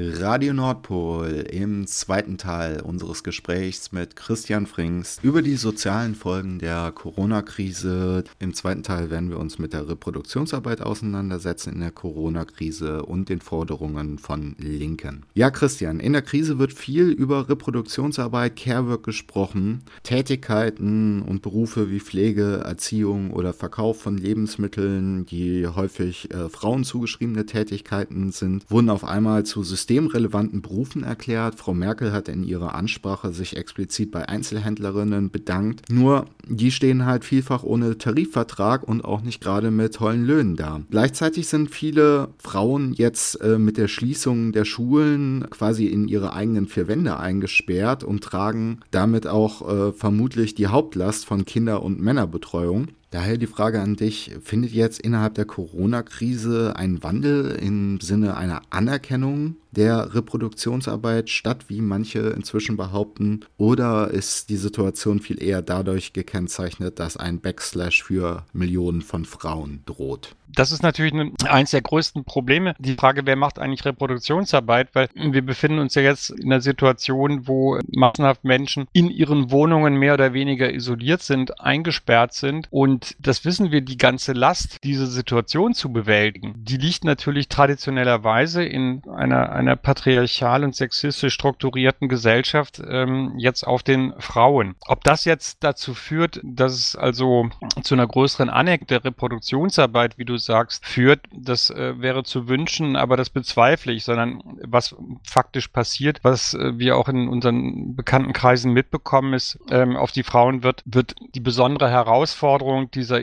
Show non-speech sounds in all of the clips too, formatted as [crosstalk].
Radio Nordpol im zweiten Teil unseres Gesprächs mit Christian Frings über die sozialen Folgen der Corona-Krise. Im zweiten Teil werden wir uns mit der Reproduktionsarbeit auseinandersetzen in der Corona-Krise und den Forderungen von Linken. Ja, Christian, in der Krise wird viel über Reproduktionsarbeit, Carework gesprochen. Tätigkeiten und Berufe wie Pflege, Erziehung oder Verkauf von Lebensmitteln, die häufig äh, Frauen zugeschriebene Tätigkeiten sind, wurden auf einmal zu Systemen systemrelevanten Berufen erklärt. Frau Merkel hat in ihrer Ansprache sich explizit bei Einzelhändlerinnen bedankt. Nur die stehen halt vielfach ohne Tarifvertrag und auch nicht gerade mit tollen Löhnen da. Gleichzeitig sind viele Frauen jetzt äh, mit der Schließung der Schulen quasi in ihre eigenen vier Wände eingesperrt und tragen damit auch äh, vermutlich die Hauptlast von Kinder- und Männerbetreuung. Daher die Frage an dich, findet jetzt innerhalb der Corona-Krise ein Wandel im Sinne einer Anerkennung der Reproduktionsarbeit statt, wie manche inzwischen behaupten, oder ist die Situation viel eher dadurch gekennzeichnet, dass ein Backslash für Millionen von Frauen droht? Das ist natürlich eines der größten Probleme. Die Frage, wer macht eigentlich Reproduktionsarbeit? Weil wir befinden uns ja jetzt in einer Situation, wo massenhaft Menschen in ihren Wohnungen mehr oder weniger isoliert sind, eingesperrt sind. Und das wissen wir, die ganze Last, diese Situation zu bewältigen, die liegt natürlich traditionellerweise in einer, einer patriarchal und sexistisch strukturierten Gesellschaft ähm, jetzt auf den Frauen. Ob das jetzt dazu führt, dass es also zu einer größeren Anerkennung der Reproduktionsarbeit, wie du sagst, führt, das äh, wäre zu wünschen, aber das bezweifle ich, sondern was faktisch passiert, was äh, wir auch in unseren bekannten Kreisen mitbekommen, ist, ähm, auf die Frauen wird, wird die besondere Herausforderung dieser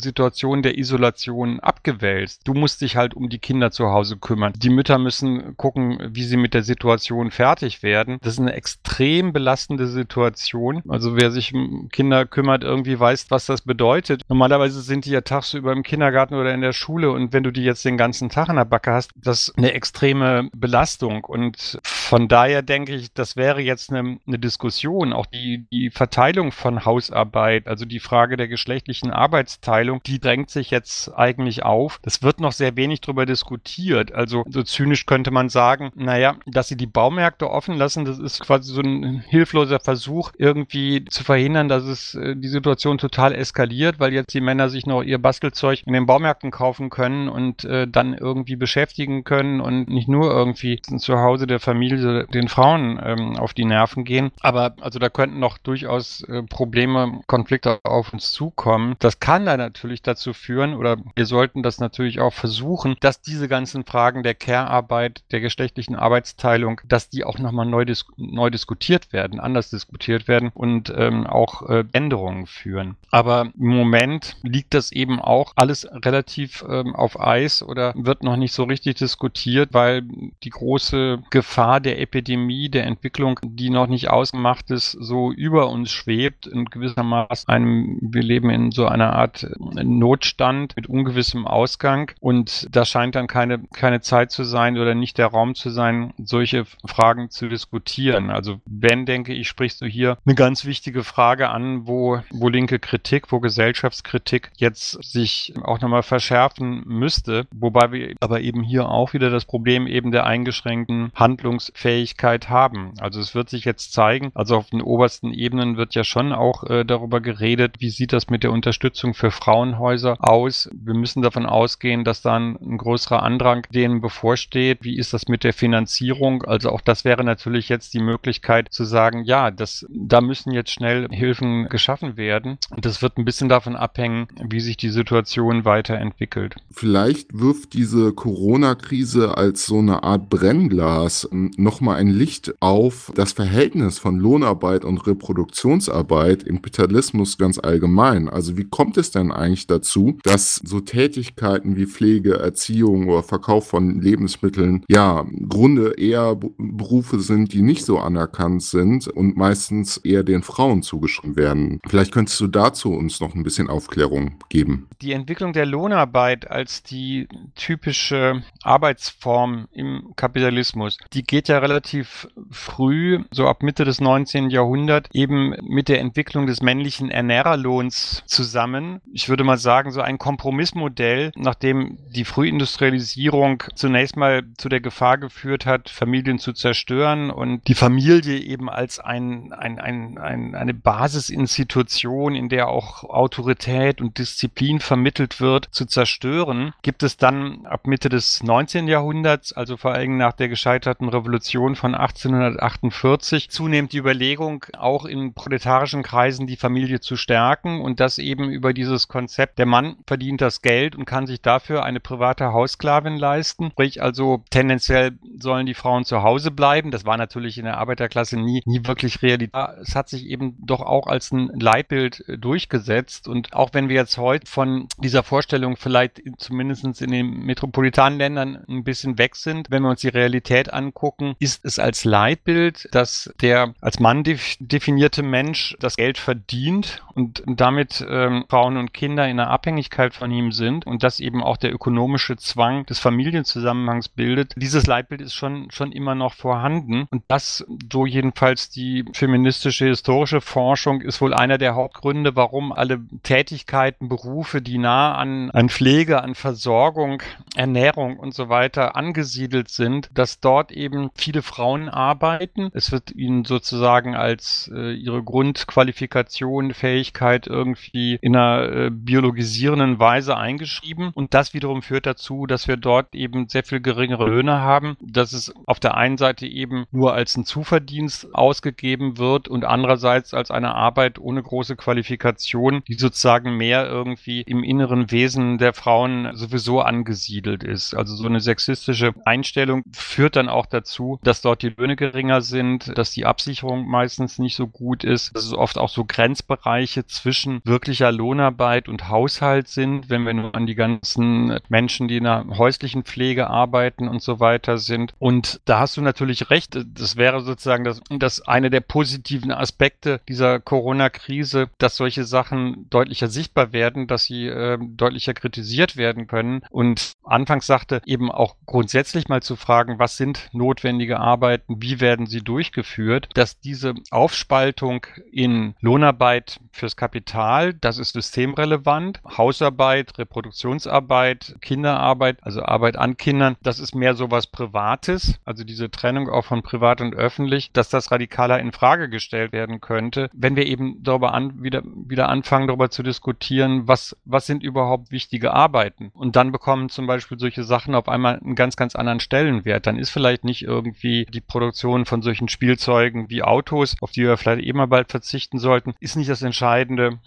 Situation der Isolation abgewälzt. Du musst dich halt um die Kinder zu Hause kümmern. Die Mütter müssen gucken, wie sie mit der Situation fertig werden. Das ist eine extrem belastende Situation. Also wer sich um Kinder kümmert, irgendwie weiß, was das bedeutet. Normalerweise sind die ja tagsüber im Kindergarten oder in der Schule und wenn du die jetzt den ganzen Tag in der Backe hast, das ist eine extreme Belastung und von daher denke ich, das wäre jetzt eine, eine Diskussion, auch die, die Verteilung von Hausarbeit, also die Frage der geschlechtlichen Arbeitsteilung, die drängt sich jetzt eigentlich auf. Das wird noch sehr wenig darüber diskutiert. Also so zynisch könnte man sagen, naja, dass sie die Baumärkte offen lassen, das ist quasi so ein hilfloser Versuch, irgendwie zu verhindern, dass es äh, die Situation total eskaliert, weil jetzt die Männer sich noch ihr Bastelzeug in den Baumärkten kaufen können und äh, dann irgendwie beschäftigen können und nicht nur irgendwie zu Hause der Familie den Frauen ähm, auf die Nerven gehen. Aber also da könnten noch durchaus äh, Probleme, Konflikte auf uns zukommen. Das kann dann natürlich dazu führen oder wir sollten das natürlich auch versuchen, dass diese ganzen Fragen der Care-Arbeit, der geschlechtlichen Arbeitsteilung, dass die auch nochmal neu, dis neu diskutiert werden, anders diskutiert werden und ähm, auch äh, Änderungen führen. Aber im Moment liegt das eben auch alles relativ relativ ähm, auf Eis oder wird noch nicht so richtig diskutiert, weil die große Gefahr der Epidemie, der Entwicklung, die noch nicht ausgemacht ist, so über uns schwebt. In gewissermaßen einem, wir leben in so einer Art Notstand mit ungewissem Ausgang und da scheint dann keine, keine Zeit zu sein oder nicht der Raum zu sein, solche Fragen zu diskutieren. Also wenn, denke ich, sprichst du hier eine ganz wichtige Frage an, wo, wo linke Kritik, wo Gesellschaftskritik jetzt sich auch nochmal verschärfen müsste, wobei wir aber eben hier auch wieder das Problem eben der eingeschränkten Handlungsfähigkeit haben. Also es wird sich jetzt zeigen, also auf den obersten Ebenen wird ja schon auch äh, darüber geredet, wie sieht das mit der Unterstützung für Frauenhäuser aus. Wir müssen davon ausgehen, dass dann ein größerer Andrang denen bevorsteht. Wie ist das mit der Finanzierung? Also auch das wäre natürlich jetzt die Möglichkeit zu sagen, ja, das, da müssen jetzt schnell Hilfen geschaffen werden. Und das wird ein bisschen davon abhängen, wie sich die Situation weiterentwickelt entwickelt. Vielleicht wirft diese Corona-Krise als so eine Art Brennglas nochmal ein Licht auf das Verhältnis von Lohnarbeit und Reproduktionsarbeit im Kapitalismus ganz allgemein. Also wie kommt es denn eigentlich dazu, dass so Tätigkeiten wie Pflege, Erziehung oder Verkauf von Lebensmitteln ja im Grunde eher Berufe sind, die nicht so anerkannt sind und meistens eher den Frauen zugeschrieben werden. Vielleicht könntest du dazu uns noch ein bisschen Aufklärung geben. Die Entwicklung der Lohnarbeit als die typische Arbeitsform im Kapitalismus, die geht ja relativ früh, so ab Mitte des 19. Jahrhunderts, eben mit der Entwicklung des männlichen Ernährerlohns zusammen. Ich würde mal sagen, so ein Kompromissmodell, nachdem die Frühindustrialisierung zunächst mal zu der Gefahr geführt hat, Familien zu zerstören und die Familie eben als ein, ein, ein, ein, eine Basisinstitution, in der auch Autorität und Disziplin vermittelt wird, zu zerstören, gibt es dann ab Mitte des 19. Jahrhunderts, also vor allem nach der gescheiterten Revolution von 1848, zunehmend die Überlegung, auch in proletarischen Kreisen die Familie zu stärken und das eben über dieses Konzept, der Mann verdient das Geld und kann sich dafür eine private Haussklavin leisten. Sprich also tendenziell sollen die Frauen zu Hause bleiben. Das war natürlich in der Arbeiterklasse nie, nie wirklich Realität. Es hat sich eben doch auch als ein Leitbild äh, durchgesetzt und auch wenn wir jetzt heute von dieser Vorstellung vielleicht zumindest in den metropolitanen Ländern ein bisschen weg sind, wenn wir uns die Realität angucken, ist es als Leitbild, dass der als Mann definierte Mensch das Geld verdient und damit ähm, Frauen und Kinder in einer Abhängigkeit von ihm sind und das eben auch der ökonomische Zwang des Familienzusammenhangs bildet. Dieses Leitbild ist schon, schon immer noch vorhanden und das, so jedenfalls die feministische historische Forschung, ist wohl einer der Hauptgründe, warum alle Tätigkeiten, Berufe, die nah an, an Pflege, an Versorgung, Ernährung und so weiter angesiedelt sind, dass dort eben viele Frauen arbeiten. Es wird ihnen sozusagen als äh, ihre Grundqualifikation, Fähigkeit irgendwie in einer äh, biologisierenden Weise eingeschrieben. Und das wiederum führt dazu, dass wir dort eben sehr viel geringere Löhne haben, dass es auf der einen Seite eben nur als ein Zuverdienst ausgegeben wird und andererseits als eine Arbeit ohne große Qualifikation, die sozusagen mehr irgendwie im inneren Wesen der Frauen sowieso angesiedelt ist. Also so eine sexistische Einstellung führt dann auch dazu, dass dort die Löhne geringer sind, dass die Absicherung meistens nicht so gut ist, dass es oft auch so Grenzbereiche zwischen wirklicher Lohnarbeit und Haushalt sind, wenn wir nur an die ganzen Menschen, die in der häuslichen Pflege arbeiten und so weiter sind. Und da hast du natürlich recht, das wäre sozusagen das, das eine der positiven Aspekte dieser Corona-Krise, dass solche Sachen deutlicher sichtbar werden, dass sie äh, deutlicher kritisiert werden können. Und anfangs sagte eben auch grundsätzlich mal zu fragen, was sind notwendige Arbeiten, wie werden sie durchgeführt, dass diese Aufspaltung in Lohnarbeit fürs Kapital, das ist systemrelevant, Hausarbeit, Reproduktionsarbeit, Kinderarbeit, also Arbeit an Kindern, das ist mehr so was Privates, also diese Trennung auch von privat und öffentlich, dass das radikaler in Frage gestellt werden könnte, wenn wir eben darüber an, wieder, wieder anfangen, darüber zu diskutieren, was, was sind überhaupt wichtige Arbeiten. Und dann bekommen zum Beispiel solche Sachen auf einmal einen ganz, ganz anderen Stellenwert. Dann ist vielleicht nicht irgendwie die Produktion von solchen Spielzeugen wie Autos, auf die wir vielleicht eh mal bald verzichten sollten, ist nicht das Entscheidende,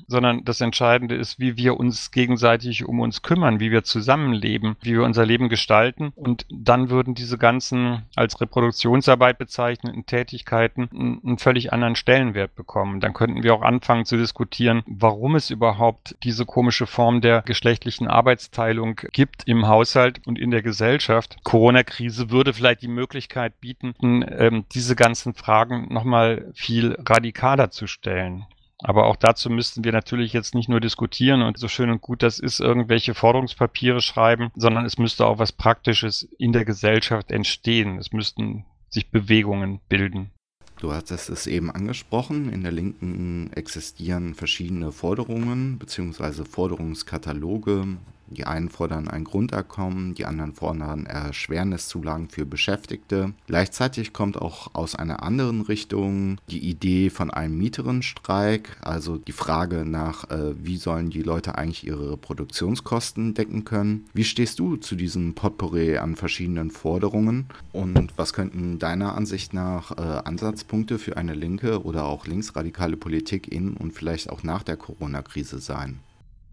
sondern das Entscheidende ist, wie wir uns gegenseitig um uns kümmern, wie wir zusammenleben, wie wir unser Leben gestalten. Und dann würden diese ganzen als Reproduktionsarbeit bezeichneten Tätigkeiten einen völlig anderen Stellenwert bekommen. Dann könnten wir auch anfangen zu diskutieren, warum es überhaupt diese komische Form der geschlechtlichen Arbeitsteilung gibt im Haushalt und in der Gesellschaft. Corona-Krise würde vielleicht die Möglichkeit bieten, ähm, diese ganzen Fragen nochmal viel radikaler zu stellen. Aber auch dazu müssten wir natürlich jetzt nicht nur diskutieren und so schön und gut das ist, irgendwelche Forderungspapiere schreiben, sondern es müsste auch was Praktisches in der Gesellschaft entstehen. Es müssten sich Bewegungen bilden. Du hattest es eben angesprochen, in der Linken existieren verschiedene Forderungen bzw. Forderungskataloge, die einen fordern ein Grundeinkommen, die anderen fordern Erschwerniszulagen für Beschäftigte. Gleichzeitig kommt auch aus einer anderen Richtung die Idee von einem Mieterinnenstreik, also die Frage nach, äh, wie sollen die Leute eigentlich ihre Produktionskosten decken können. Wie stehst du zu diesem Potpourri an verschiedenen Forderungen und was könnten deiner Ansicht nach äh, Ansatzpunkte für eine linke oder auch linksradikale Politik in und vielleicht auch nach der Corona-Krise sein?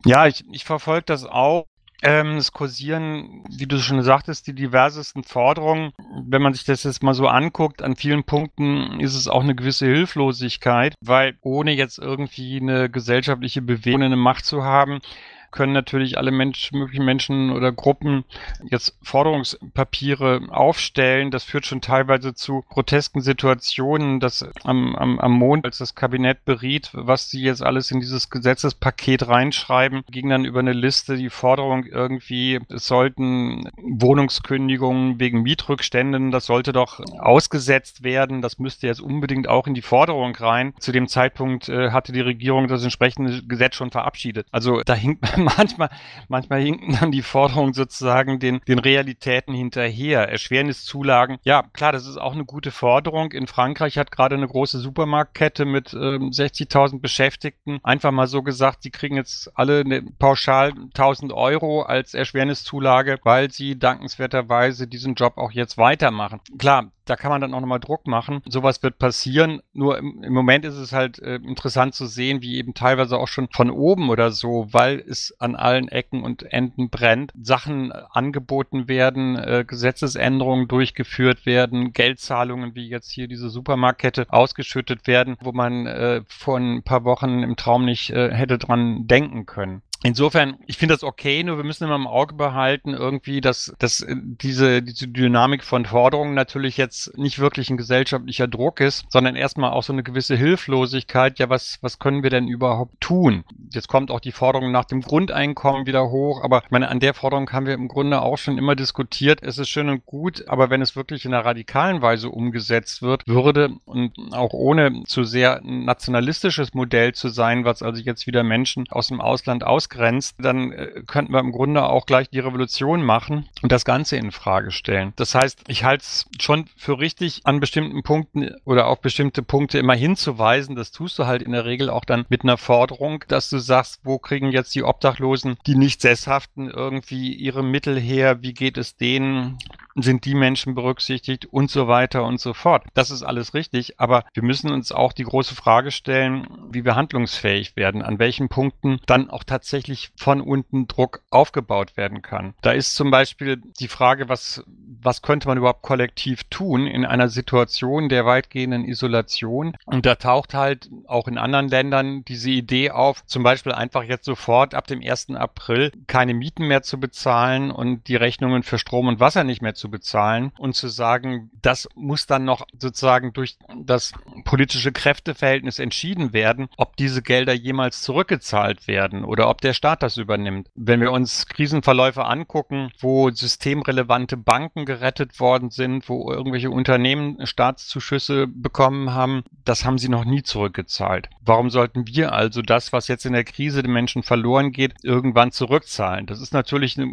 Ja, ich, ich verfolge das auch. Ähm, es kursieren, wie du schon sagtest, die diversesten Forderungen. Wenn man sich das jetzt mal so anguckt, an vielen Punkten ist es auch eine gewisse Hilflosigkeit, weil ohne jetzt irgendwie eine gesellschaftliche Bewegung, eine Macht zu haben, können natürlich alle Mensch, möglichen Menschen oder Gruppen jetzt Forderungspapiere aufstellen. Das führt schon teilweise zu grotesken Situationen, dass am, am, am Mond, als das Kabinett beriet, was sie jetzt alles in dieses Gesetzespaket reinschreiben, ging dann über eine Liste die Forderung irgendwie, es sollten Wohnungskündigungen wegen Mietrückständen, das sollte doch ausgesetzt werden. Das müsste jetzt unbedingt auch in die Forderung rein. Zu dem Zeitpunkt äh, hatte die Regierung das entsprechende Gesetz schon verabschiedet. Also da hinkt [laughs] manchmal, manchmal hinken dann die Forderungen sozusagen den, den Realitäten hinterher. Erschwerniszulagen, ja klar, das ist auch eine gute Forderung. In Frankreich hat gerade eine große Supermarktkette mit ähm, 60.000 Beschäftigten einfach mal so gesagt, sie kriegen jetzt alle eine pauschal 1000 Euro als Erschwerniszulage, weil sie dankenswerterweise diesen Job auch jetzt weitermachen. Klar, da kann man dann auch nochmal Druck machen. Sowas wird passieren. Nur im, im Moment ist es halt äh, interessant zu sehen, wie eben teilweise auch schon von oben oder so, weil es an allen Ecken und Enden brennt, Sachen angeboten werden, äh, Gesetzesänderungen durchgeführt werden, Geldzahlungen wie jetzt hier diese Supermarktkette ausgeschüttet werden, wo man äh, vor ein paar Wochen im Traum nicht äh, hätte dran denken können. Insofern, ich finde das okay, nur wir müssen immer im Auge behalten, irgendwie, dass, dass äh, diese, diese Dynamik von Forderungen natürlich jetzt nicht wirklich ein gesellschaftlicher Druck ist, sondern erstmal auch so eine gewisse Hilflosigkeit. Ja, was, was können wir denn überhaupt tun? Jetzt kommt auch die Forderung nach dem Grundeinkommen wieder hoch, aber ich meine, an der Forderung haben wir im Grunde auch schon immer diskutiert. Es ist schön und gut, aber wenn es wirklich in einer radikalen Weise umgesetzt wird, würde und auch ohne zu sehr ein nationalistisches Modell zu sein, was also jetzt wieder Menschen aus dem Ausland aus ausgrenzt, dann äh, könnten wir im Grunde auch gleich die Revolution machen und das Ganze in Frage stellen. Das heißt, ich halte es schon für richtig, an bestimmten Punkten oder auf bestimmte Punkte immer hinzuweisen. Das tust du halt in der Regel auch dann mit einer Forderung, dass du sagst, wo kriegen jetzt die Obdachlosen, die nicht sesshaften, irgendwie ihre Mittel her? Wie geht es denen? Sind die Menschen berücksichtigt und so weiter und so fort. Das ist alles richtig, aber wir müssen uns auch die große Frage stellen, wie wir handlungsfähig werden, an welchen Punkten dann auch tatsächlich von unten Druck aufgebaut werden kann. Da ist zum Beispiel die Frage, was, was könnte man überhaupt kollektiv tun in einer Situation der weitgehenden Isolation? Und da taucht halt auch in anderen Ländern diese Idee auf, zum Beispiel einfach jetzt sofort ab dem 1. April keine Mieten mehr zu bezahlen und die Rechnungen für Strom und Wasser nicht mehr zu bezahlen und zu sagen, das muss dann noch sozusagen durch das politische Kräfteverhältnis entschieden werden, ob diese Gelder jemals zurückgezahlt werden oder ob der Staat das übernimmt. Wenn wir uns Krisenverläufe angucken, wo systemrelevante Banken gerettet worden sind, wo irgendwelche Unternehmen Staatszuschüsse bekommen haben, das haben sie noch nie zurückgezahlt. Warum sollten wir also das, was jetzt in der Krise den Menschen verloren geht, irgendwann zurückzahlen? Das ist natürlich eine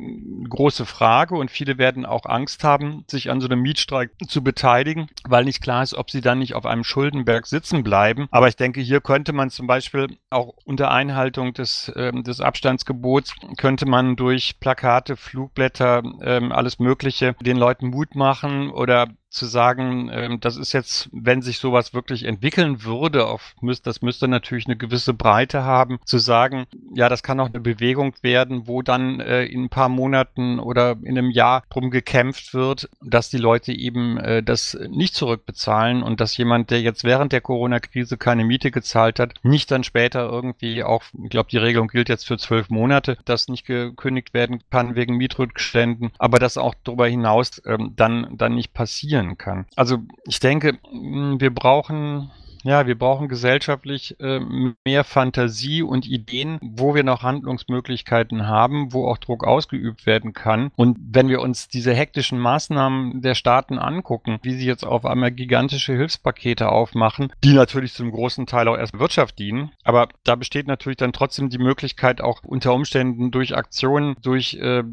große Frage und viele werden auch Angst haben, sich an so einem Mietstreik zu beteiligen, weil nicht klar ist, ob sie dann nicht auf einem Schuldenberg sitzen bleiben. Aber ich denke, hier könnte man zum Beispiel auch unter Einhaltung des, ähm, des Abstandsgebots, könnte man durch Plakate, Flugblätter, ähm, alles Mögliche den Leuten Mut machen oder zu sagen, ähm, das ist jetzt, wenn sich sowas wirklich entwickeln würde, auf, das müsste natürlich eine gewisse Breite haben, zu sagen, ja, das kann auch eine Bewegung werden, wo dann äh, in ein paar Monaten oder in einem Jahr drum gekämpft wird, dass die Leute eben äh, das nicht zurückbezahlen und dass jemand, der jetzt während der Corona-Krise keine Miete gezahlt hat, nicht dann später irgendwie auch, ich glaube, die Regelung gilt jetzt für zwölf Monate, dass nicht gekündigt werden kann wegen Mietrückständen, aber das auch darüber hinaus ähm, dann, dann nicht passieren kann. Also ich denke, wir brauchen ja, wir brauchen gesellschaftlich äh, mehr Fantasie und Ideen, wo wir noch Handlungsmöglichkeiten haben, wo auch Druck ausgeübt werden kann. Und wenn wir uns diese hektischen Maßnahmen der Staaten angucken, wie sie jetzt auf einmal gigantische Hilfspakete aufmachen, die natürlich zum großen Teil auch erst Wirtschaft dienen, aber da besteht natürlich dann trotzdem die Möglichkeit, auch unter Umständen durch Aktionen, durch äh,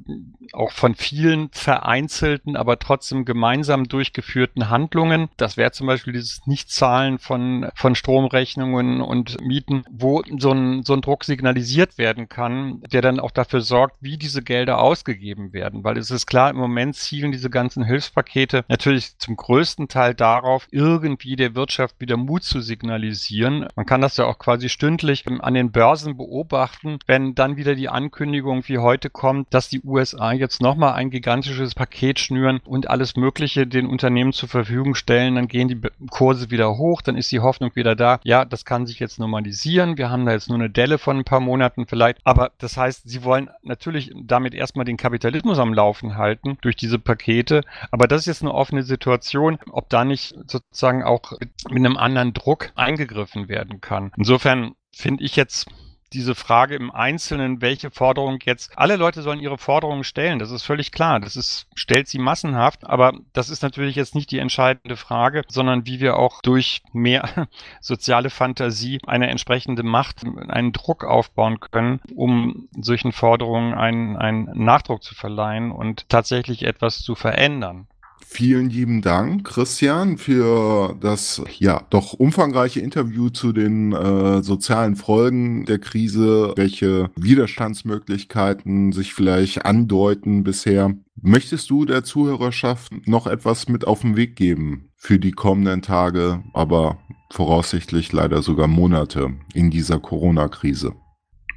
auch von vielen vereinzelten, aber trotzdem gemeinsam durchgeführten Handlungen, das wäre zum Beispiel dieses Nichtzahlen von von, Stromrechnungen und Mieten, wo so ein, so ein Druck signalisiert werden kann, der dann auch dafür sorgt, wie diese Gelder ausgegeben werden. Weil es ist klar, im Moment zielen diese ganzen Hilfspakete natürlich zum größten Teil darauf, irgendwie der Wirtschaft wieder Mut zu signalisieren. Man kann das ja auch quasi stündlich an den Börsen beobachten, wenn dann wieder die Ankündigung wie heute kommt, dass die USA jetzt nochmal ein gigantisches Paket schnüren und alles Mögliche den Unternehmen zur Verfügung stellen, dann gehen die Kurse wieder hoch, dann ist die Hoffnung, Hoffnung wieder da, ja, das kann sich jetzt normalisieren. Wir haben da jetzt nur eine Delle von ein paar Monaten vielleicht. Aber das heißt, sie wollen natürlich damit erstmal den Kapitalismus am Laufen halten durch diese Pakete. Aber das ist jetzt eine offene Situation, ob da nicht sozusagen auch mit, einem anderen Druck eingegriffen werden kann. Insofern finde ich jetzt diese Frage im Einzelnen, welche Forderung jetzt, alle Leute sollen ihre Forderungen stellen, das ist völlig klar, das ist, stellt sie massenhaft, aber das ist natürlich jetzt nicht die entscheidende Frage, sondern wie wir auch durch mehr [laughs] soziale Fantasie eine entsprechende Macht, einen Druck aufbauen können, um solchen Forderungen einen, einen Nachdruck zu verleihen und tatsächlich etwas zu verändern. Vielen lieben Dank, Christian, für das ja doch umfangreiche Interview zu den äh, sozialen Folgen der Krise, welche Widerstandsmöglichkeiten sich vielleicht andeuten bisher. Möchtest du der Zuhörerschaft noch etwas mit auf den Weg geben für die kommenden Tage, aber voraussichtlich leider sogar Monate in dieser Corona-Krise?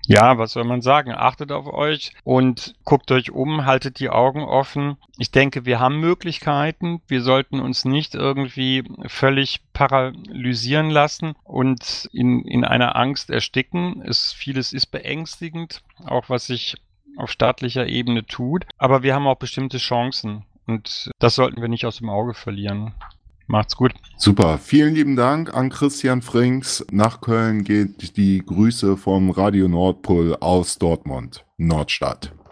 Ja, was soll man sagen? Achtet auf euch und guckt euch um, haltet die Augen offen. Ich denke, wir haben Möglichkeiten. Wir sollten uns nicht irgendwie völlig paralysieren lassen und in, in einer Angst ersticken. Es, vieles ist beängstigend, auch was sich auf staatlicher Ebene tut. Aber wir haben auch bestimmte Chancen und das sollten wir nicht aus dem Auge verlieren. Macht's gut. Super. Vielen lieben Dank an Christian Frings. Nach Köln geht die Grüße vom Radio Nordpol aus Dortmund, Nordstadt.